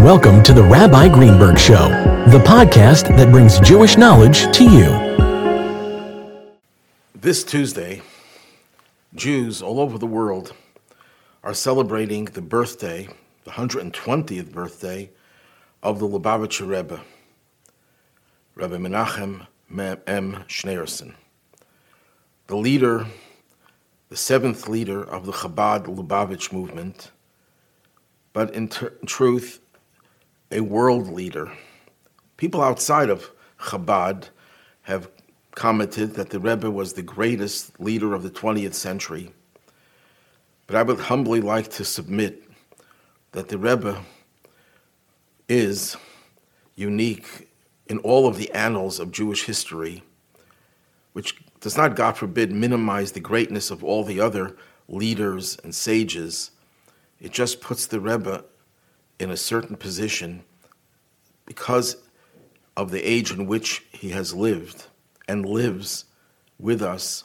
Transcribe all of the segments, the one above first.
Welcome to the Rabbi Greenberg Show, the podcast that brings Jewish knowledge to you. This Tuesday, Jews all over the world are celebrating the birthday, the 120th birthday, of the Lubavitcher Rebbe, Rebbe Menachem M. Schneerson, the leader, the seventh leader of the Chabad Lubavitch movement, but in, ter- in truth, a world leader. People outside of Chabad have commented that the Rebbe was the greatest leader of the 20th century. But I would humbly like to submit that the Rebbe is unique in all of the annals of Jewish history, which does not, God forbid, minimize the greatness of all the other leaders and sages. It just puts the Rebbe in a certain position because of the age in which he has lived and lives with us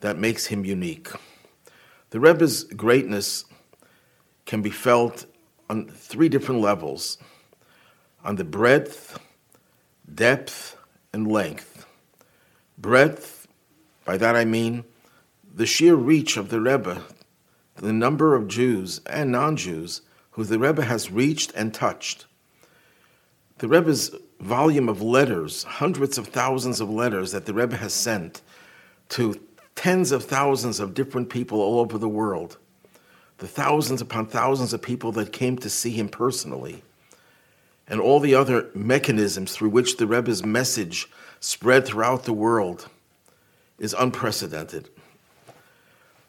that makes him unique. The Rebbe's greatness can be felt on three different levels on the breadth, depth, and length. Breadth, by that I mean the sheer reach of the Rebbe, the number of Jews and non Jews who the Rebbe has reached and touched. The Rebbe's volume of letters, hundreds of thousands of letters that the Rebbe has sent to tens of thousands of different people all over the world, the thousands upon thousands of people that came to see him personally, and all the other mechanisms through which the Rebbe's message spread throughout the world is unprecedented.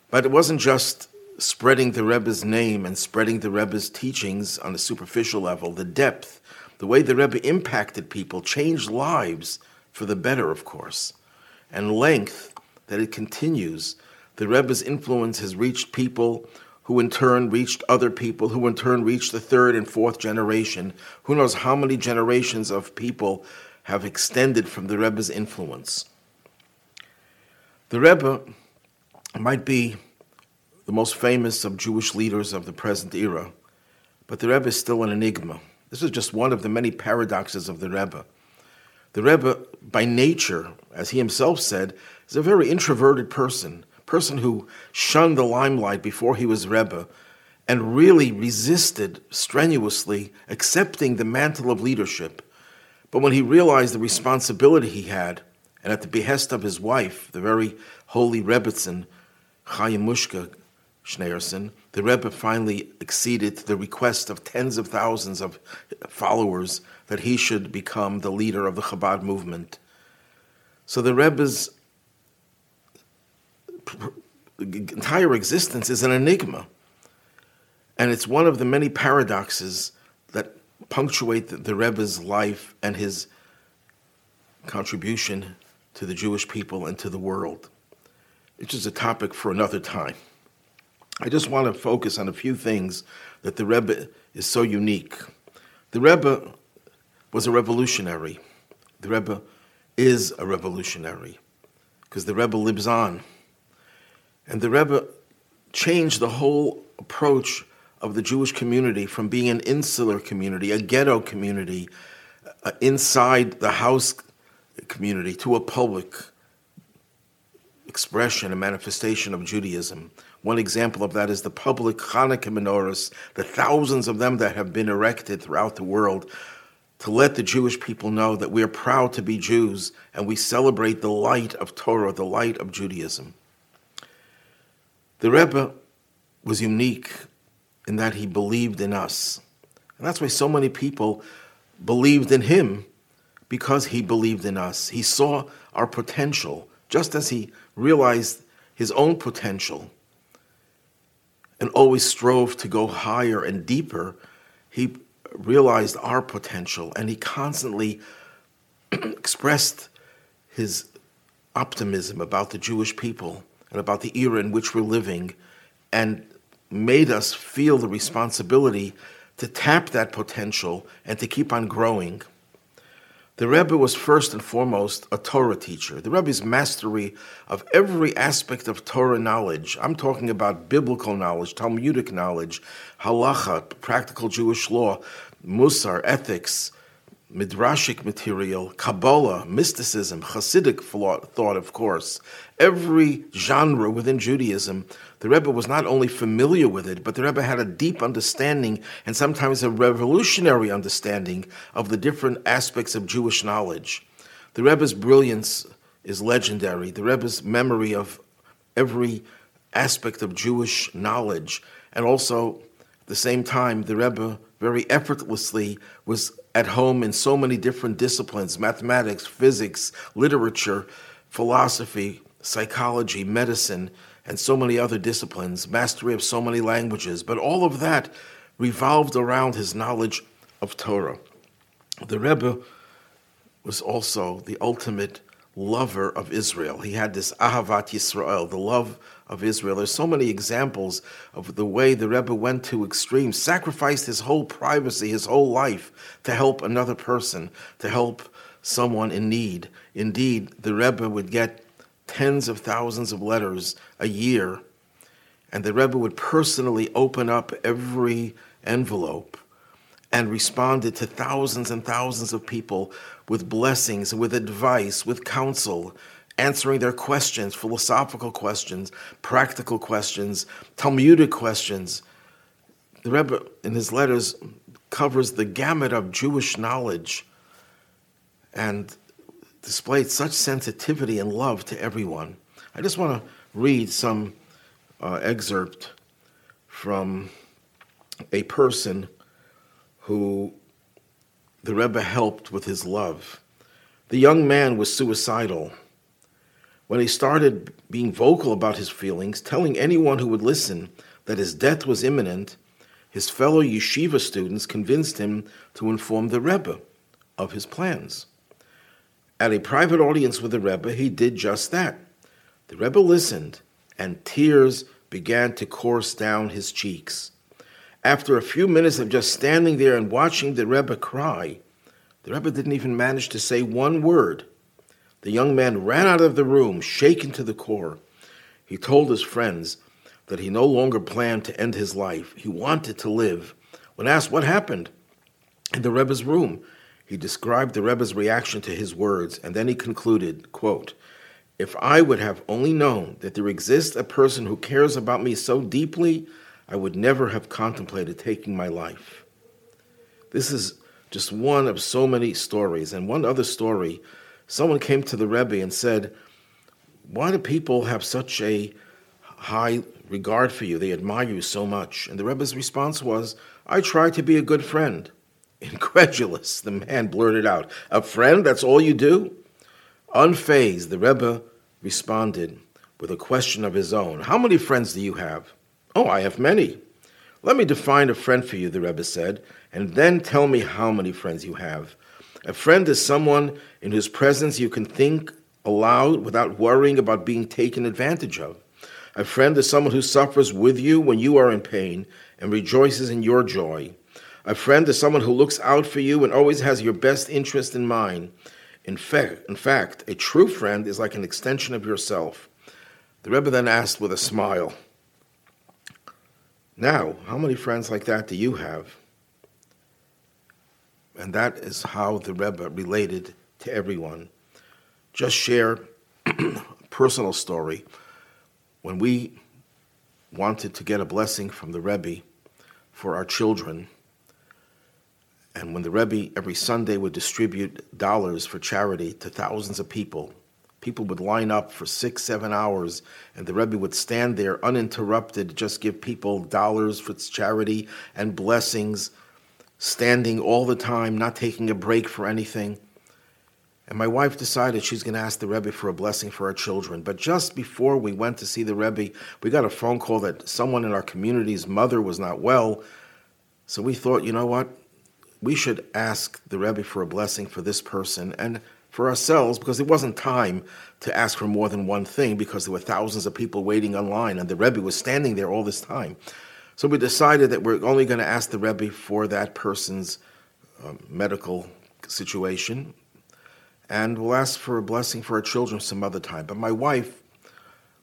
But it wasn't just spreading the Rebbe's name and spreading the Rebbe's teachings on a superficial level. The depth, the way the Rebbe impacted people, changed lives for the better, of course. And length, that it continues. The Rebbe's influence has reached people who in turn reached other people, who in turn reached the third and fourth generation. Who knows how many generations of people have extended from the Rebbe's influence? The Rebbe might be the most famous of Jewish leaders of the present era, but the Rebbe is still an enigma. This is just one of the many paradoxes of the Rebbe. The Rebbe, by nature, as he himself said, is a very introverted person, a person who shunned the limelight before he was Rebbe, and really resisted strenuously accepting the mantle of leadership. But when he realized the responsibility he had, and at the behest of his wife, the very holy Rebbitzin, Chaya Mushka, Schneerson, the Rebbe finally acceded to the request of tens of thousands of followers that he should become the leader of the Chabad movement. So the Rebbe's entire existence is an enigma. And it's one of the many paradoxes that punctuate the, the Rebbe's life and his contribution to the Jewish people and to the world, which is a topic for another time. I just want to focus on a few things that the Rebbe is so unique. The Rebbe was a revolutionary. The Rebbe is a revolutionary because the Rebbe lives on. And the Rebbe changed the whole approach of the Jewish community from being an insular community, a ghetto community, uh, inside the house community, to a public expression and manifestation of Judaism. One example of that is the public Hanukkah menorahs, the thousands of them that have been erected throughout the world to let the Jewish people know that we are proud to be Jews and we celebrate the light of Torah, the light of Judaism. The Rebbe was unique in that he believed in us. And that's why so many people believed in him because he believed in us. He saw our potential, just as he realized his own potential and always strove to go higher and deeper, he realized our potential and he constantly expressed his optimism about the Jewish people and about the era in which we're living and made us feel the responsibility to tap that potential and to keep on growing. The Rebbe was first and foremost a Torah teacher. The Rebbe's mastery of every aspect of Torah knowledge, I'm talking about biblical knowledge, Talmudic knowledge, halacha, practical Jewish law, musar, ethics, midrashic material, Kabbalah, mysticism, Hasidic thought, of course, every genre within Judaism, the Rebbe was not only familiar with it, but the Rebbe had a deep understanding and sometimes a revolutionary understanding of the different aspects of Jewish knowledge. The Rebbe's brilliance is legendary. The Rebbe's memory of every aspect of Jewish knowledge, and also the same time, the Rebbe very effortlessly was at home in so many different disciplines mathematics, physics, literature, philosophy, psychology, medicine, and so many other disciplines, mastery of so many languages. But all of that revolved around his knowledge of Torah. The Rebbe was also the ultimate lover of Israel. He had this Ahavat Yisrael, the love of Israel. There's so many examples of the way the Rebbe went to extremes, sacrificed his whole privacy, his whole life to help another person, to help someone in need. Indeed, the Rebbe would get tens of thousands of letters a year, and the Rebbe would personally open up every envelope and responded to thousands and thousands of people with blessings, with advice, with counsel, answering their questions, philosophical questions, practical questions, Talmudic questions. The Rebbe, in his letters, covers the gamut of Jewish knowledge and displayed such sensitivity and love to everyone. I just want to read some uh, excerpt from a person who the Rebbe helped with his love. The young man was suicidal. When he started being vocal about his feelings, telling anyone who would listen that his death was imminent, his fellow yeshiva students convinced him to inform the Rebbe of his plans. At a private audience with the Rebbe, he did just that. The Rebbe listened, and tears began to course down his cheeks. After a few minutes of just standing there and watching the Rebbe cry, the Rebbe didn't even manage to say one word. The young man ran out of the room, shaken to the core. He told his friends that he no longer planned to end his life. He wanted to live. When asked what happened in the Rebbe's room, he described the Rebbe's reaction to his words, and then he concluded, quote, If I would have only known that there exists a person who cares about me so deeply, I would never have contemplated taking my life. This is just one of so many stories. And one other story someone came to the Rebbe and said, Why do people have such a high regard for you? They admire you so much. And the Rebbe's response was, I try to be a good friend. Incredulous, the man blurted out, A friend? That's all you do? Unfazed, the Rebbe responded with a question of his own How many friends do you have? Oh, I have many. Let me define a friend for you, the Rebbe said, and then tell me how many friends you have. A friend is someone in whose presence you can think aloud without worrying about being taken advantage of. A friend is someone who suffers with you when you are in pain and rejoices in your joy. A friend is someone who looks out for you and always has your best interest in mind. In fact, in fact, a true friend is like an extension of yourself. The Rebbe then asked with a smile, now, how many friends like that do you have? And that is how the Rebbe related to everyone. Just share a personal story. When we wanted to get a blessing from the Rebbe for our children, and when the Rebbe every Sunday would distribute dollars for charity to thousands of people, people would line up for six, seven hours, and the Rebbe would stand there uninterrupted, just give people dollars for charity and blessings, standing all the time, not taking a break for anything. And my wife decided she's going to ask the Rebbe for a blessing for our children. But just before we went to see the Rebbe, we got a phone call that someone in our community's mother was not well. So we thought, you know what? We should ask the Rebbe for a blessing for this person. And for ourselves because it wasn't time to ask for more than one thing because there were thousands of people waiting online and the Rebbe was standing there all this time. So we decided that we're only going to ask the Rebbe for that person's uh, medical situation. and we'll ask for a blessing for our children some other time. But my wife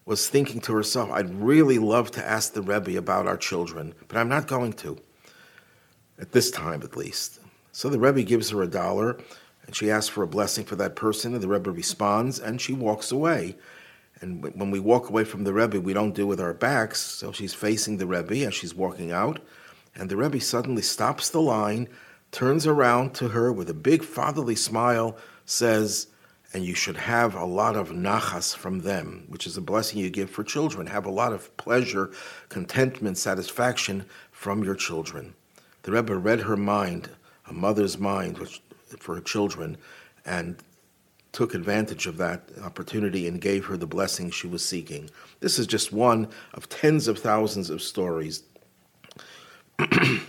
was thinking to herself, I'd really love to ask the Rebbe about our children, but I'm not going to, at this time at least. So the Rebbe gives her a dollar, and she asks for a blessing for that person, and the Rebbe responds, and she walks away. And when we walk away from the Rebbe, we don't do with our backs, so she's facing the Rebbe as she's walking out, and the Rebbe suddenly stops the line, turns around to her with a big fatherly smile, says, and you should have a lot of nachas from them, which is a blessing you give for children. Have a lot of pleasure, contentment, satisfaction from your children. The Rebbe read her mind, a mother's mind which, for her children, and took advantage of that opportunity and gave her the blessing she was seeking. This is just one of tens of thousands of stories. the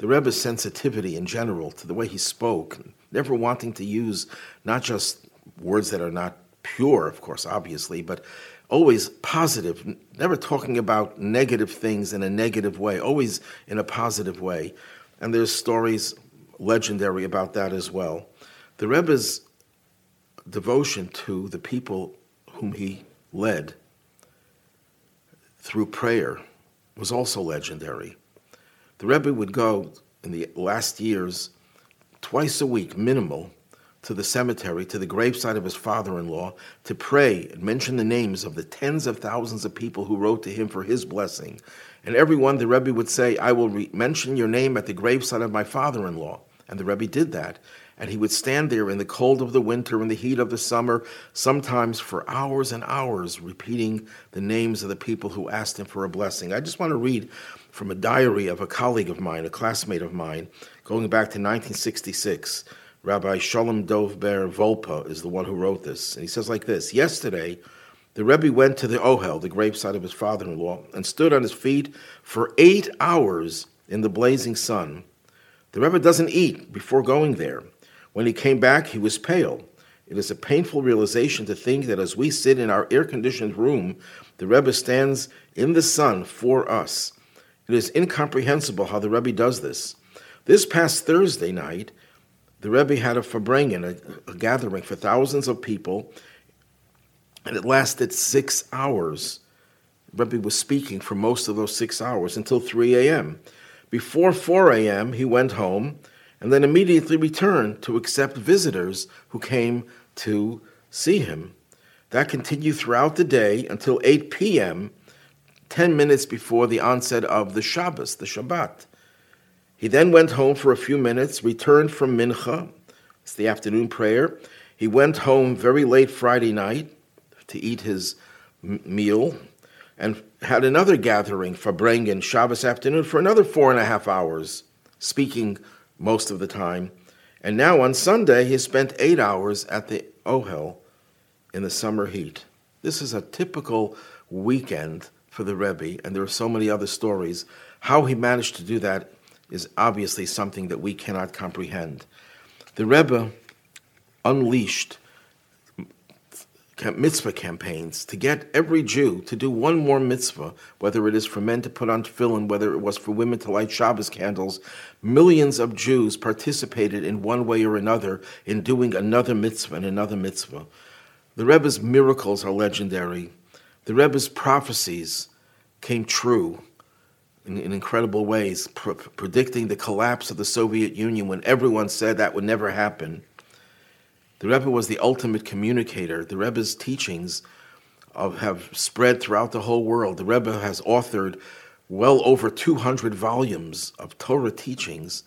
Rebbe's sensitivity in general to the way he spoke, never wanting to use not just words that are not pure, of course, obviously, but always positive, never talking about negative things in a negative way, always in a positive way. And there's stories legendary about that as well. The Rebbe's devotion to the people whom he led through prayer was also legendary. The Rebbe would go in the last years twice a week, minimal, to the cemetery, to the gravesite of his father in law, to pray and mention the names of the tens of thousands of people who wrote to him for his blessing. And everyone, the Rebbe would say, I will re- mention your name at the gravesite of my father in law. And the Rebbe did that. And he would stand there in the cold of the winter, in the heat of the summer, sometimes for hours and hours, repeating the names of the people who asked him for a blessing. I just want to read from a diary of a colleague of mine, a classmate of mine, going back to 1966. Rabbi Shalom Dovber Wolpo is the one who wrote this. And he says like this Yesterday, the Rebbe went to the Ohel, the gravesite of his father in law, and stood on his feet for eight hours in the blazing sun. The Rebbe doesn't eat before going there. When he came back, he was pale. It is a painful realization to think that as we sit in our air conditioned room, the Rebbe stands in the sun for us. It is incomprehensible how the Rebbe does this. This past Thursday night, the Rebbe had a Farbrengen, a, a gathering for thousands of people, and it lasted six hours. The Rebbe was speaking for most of those six hours until 3 a.m. Before 4 a.m., he went home and then immediately returned to accept visitors who came to see him. That continued throughout the day until 8 p.m., 10 minutes before the onset of the Shabbos, the Shabbat. He then went home for a few minutes, returned from Mincha, it's the afternoon prayer. He went home very late Friday night to eat his meal and had another gathering Farbrengen Shabbos afternoon for another four and a half hours, speaking most of the time. And now on Sunday, he spent eight hours at the Ohel in the summer heat. This is a typical weekend for the Rebbe, and there are so many other stories. How he managed to do that is obviously something that we cannot comprehend. The Rebbe unleashed mitzvah campaigns to get every Jew to do one more mitzvah, whether it is for men to put on tefillin, whether it was for women to light Shabbos candles. Millions of Jews participated in one way or another in doing another mitzvah and another mitzvah. The Rebbe's miracles are legendary. The Rebbe's prophecies came true in, in incredible ways, pr- predicting the collapse of the Soviet Union when everyone said that would never happen. The Rebbe was the ultimate communicator. The Rebbe's teachings of, have spread throughout the whole world. The Rebbe has authored well over 200 volumes of Torah teachings,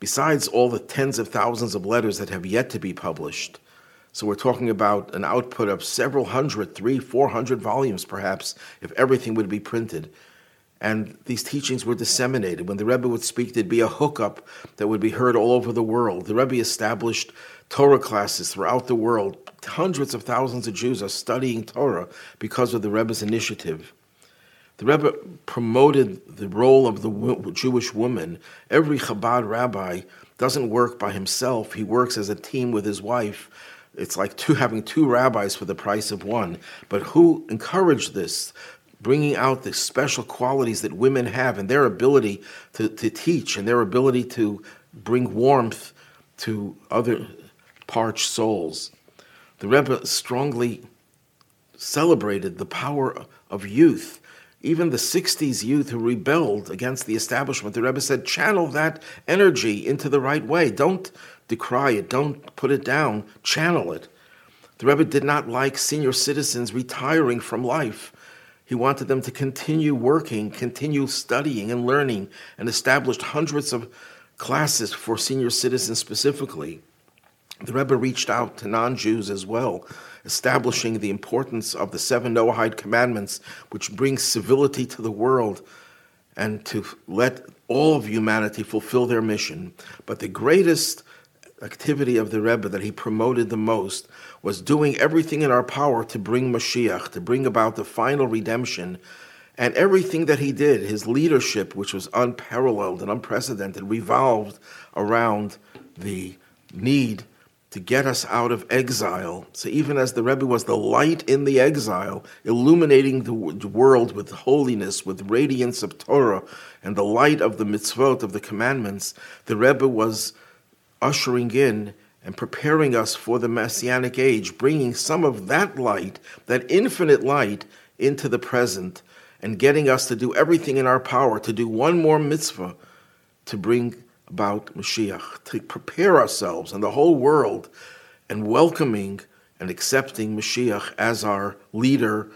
besides all the tens of thousands of letters that have yet to be published. So we're talking about an output of several hundred, three, four hundred volumes perhaps, if everything would be printed. And these teachings were disseminated. When the Rebbe would speak, there'd be a hookup that would be heard all over the world. The Rebbe established Torah classes throughout the world. Hundreds of thousands of Jews are studying Torah because of the Rebbe's initiative. The Rebbe promoted the role of the Jewish woman. Every Chabad rabbi doesn't work by himself, he works as a team with his wife. It's like two, having two rabbis for the price of one. But who encouraged this? bringing out the special qualities that women have and their ability to, to teach and their ability to bring warmth to other parched souls. The Rebbe strongly celebrated the power of youth. Even the 60s youth who rebelled against the establishment, the Rebbe said, channel that energy into the right way. Don't decry it, don't put it down, channel it. The Rebbe did not like senior citizens retiring from life. He wanted them to continue working, continue studying and learning, and established hundreds of classes for senior citizens specifically. The Rebbe reached out to non Jews as well, establishing the importance of the seven Noahide commandments, which bring civility to the world and to let all of humanity fulfill their mission. But the greatest activity of the Rebbe that he promoted the most was doing everything in our power to bring Mashiach, to bring about the final redemption. And everything that he did, his leadership, which was unparalleled and unprecedented, revolved around the need to get us out of exile. So even as the Rebbe was the light in the exile, illuminating the world with holiness, with radiance of Torah, and the light of the mitzvot, of the commandments, the Rebbe was ushering in and preparing us for the Messianic age, bringing some of that light, that infinite light, into the present, and getting us to do everything in our power to do one more mitzvah to bring about Mashiach, to prepare ourselves and the whole world and welcoming and accepting Mashiach as our leader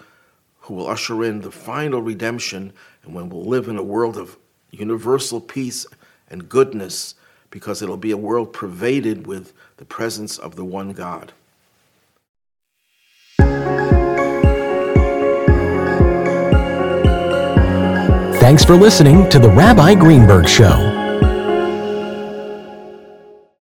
who will usher in the final redemption and when we'll live in a world of universal peace and goodness because it'll be a world pervaded with the presence of the one God. Thanks for listening to the Rabbi Greenberg Show.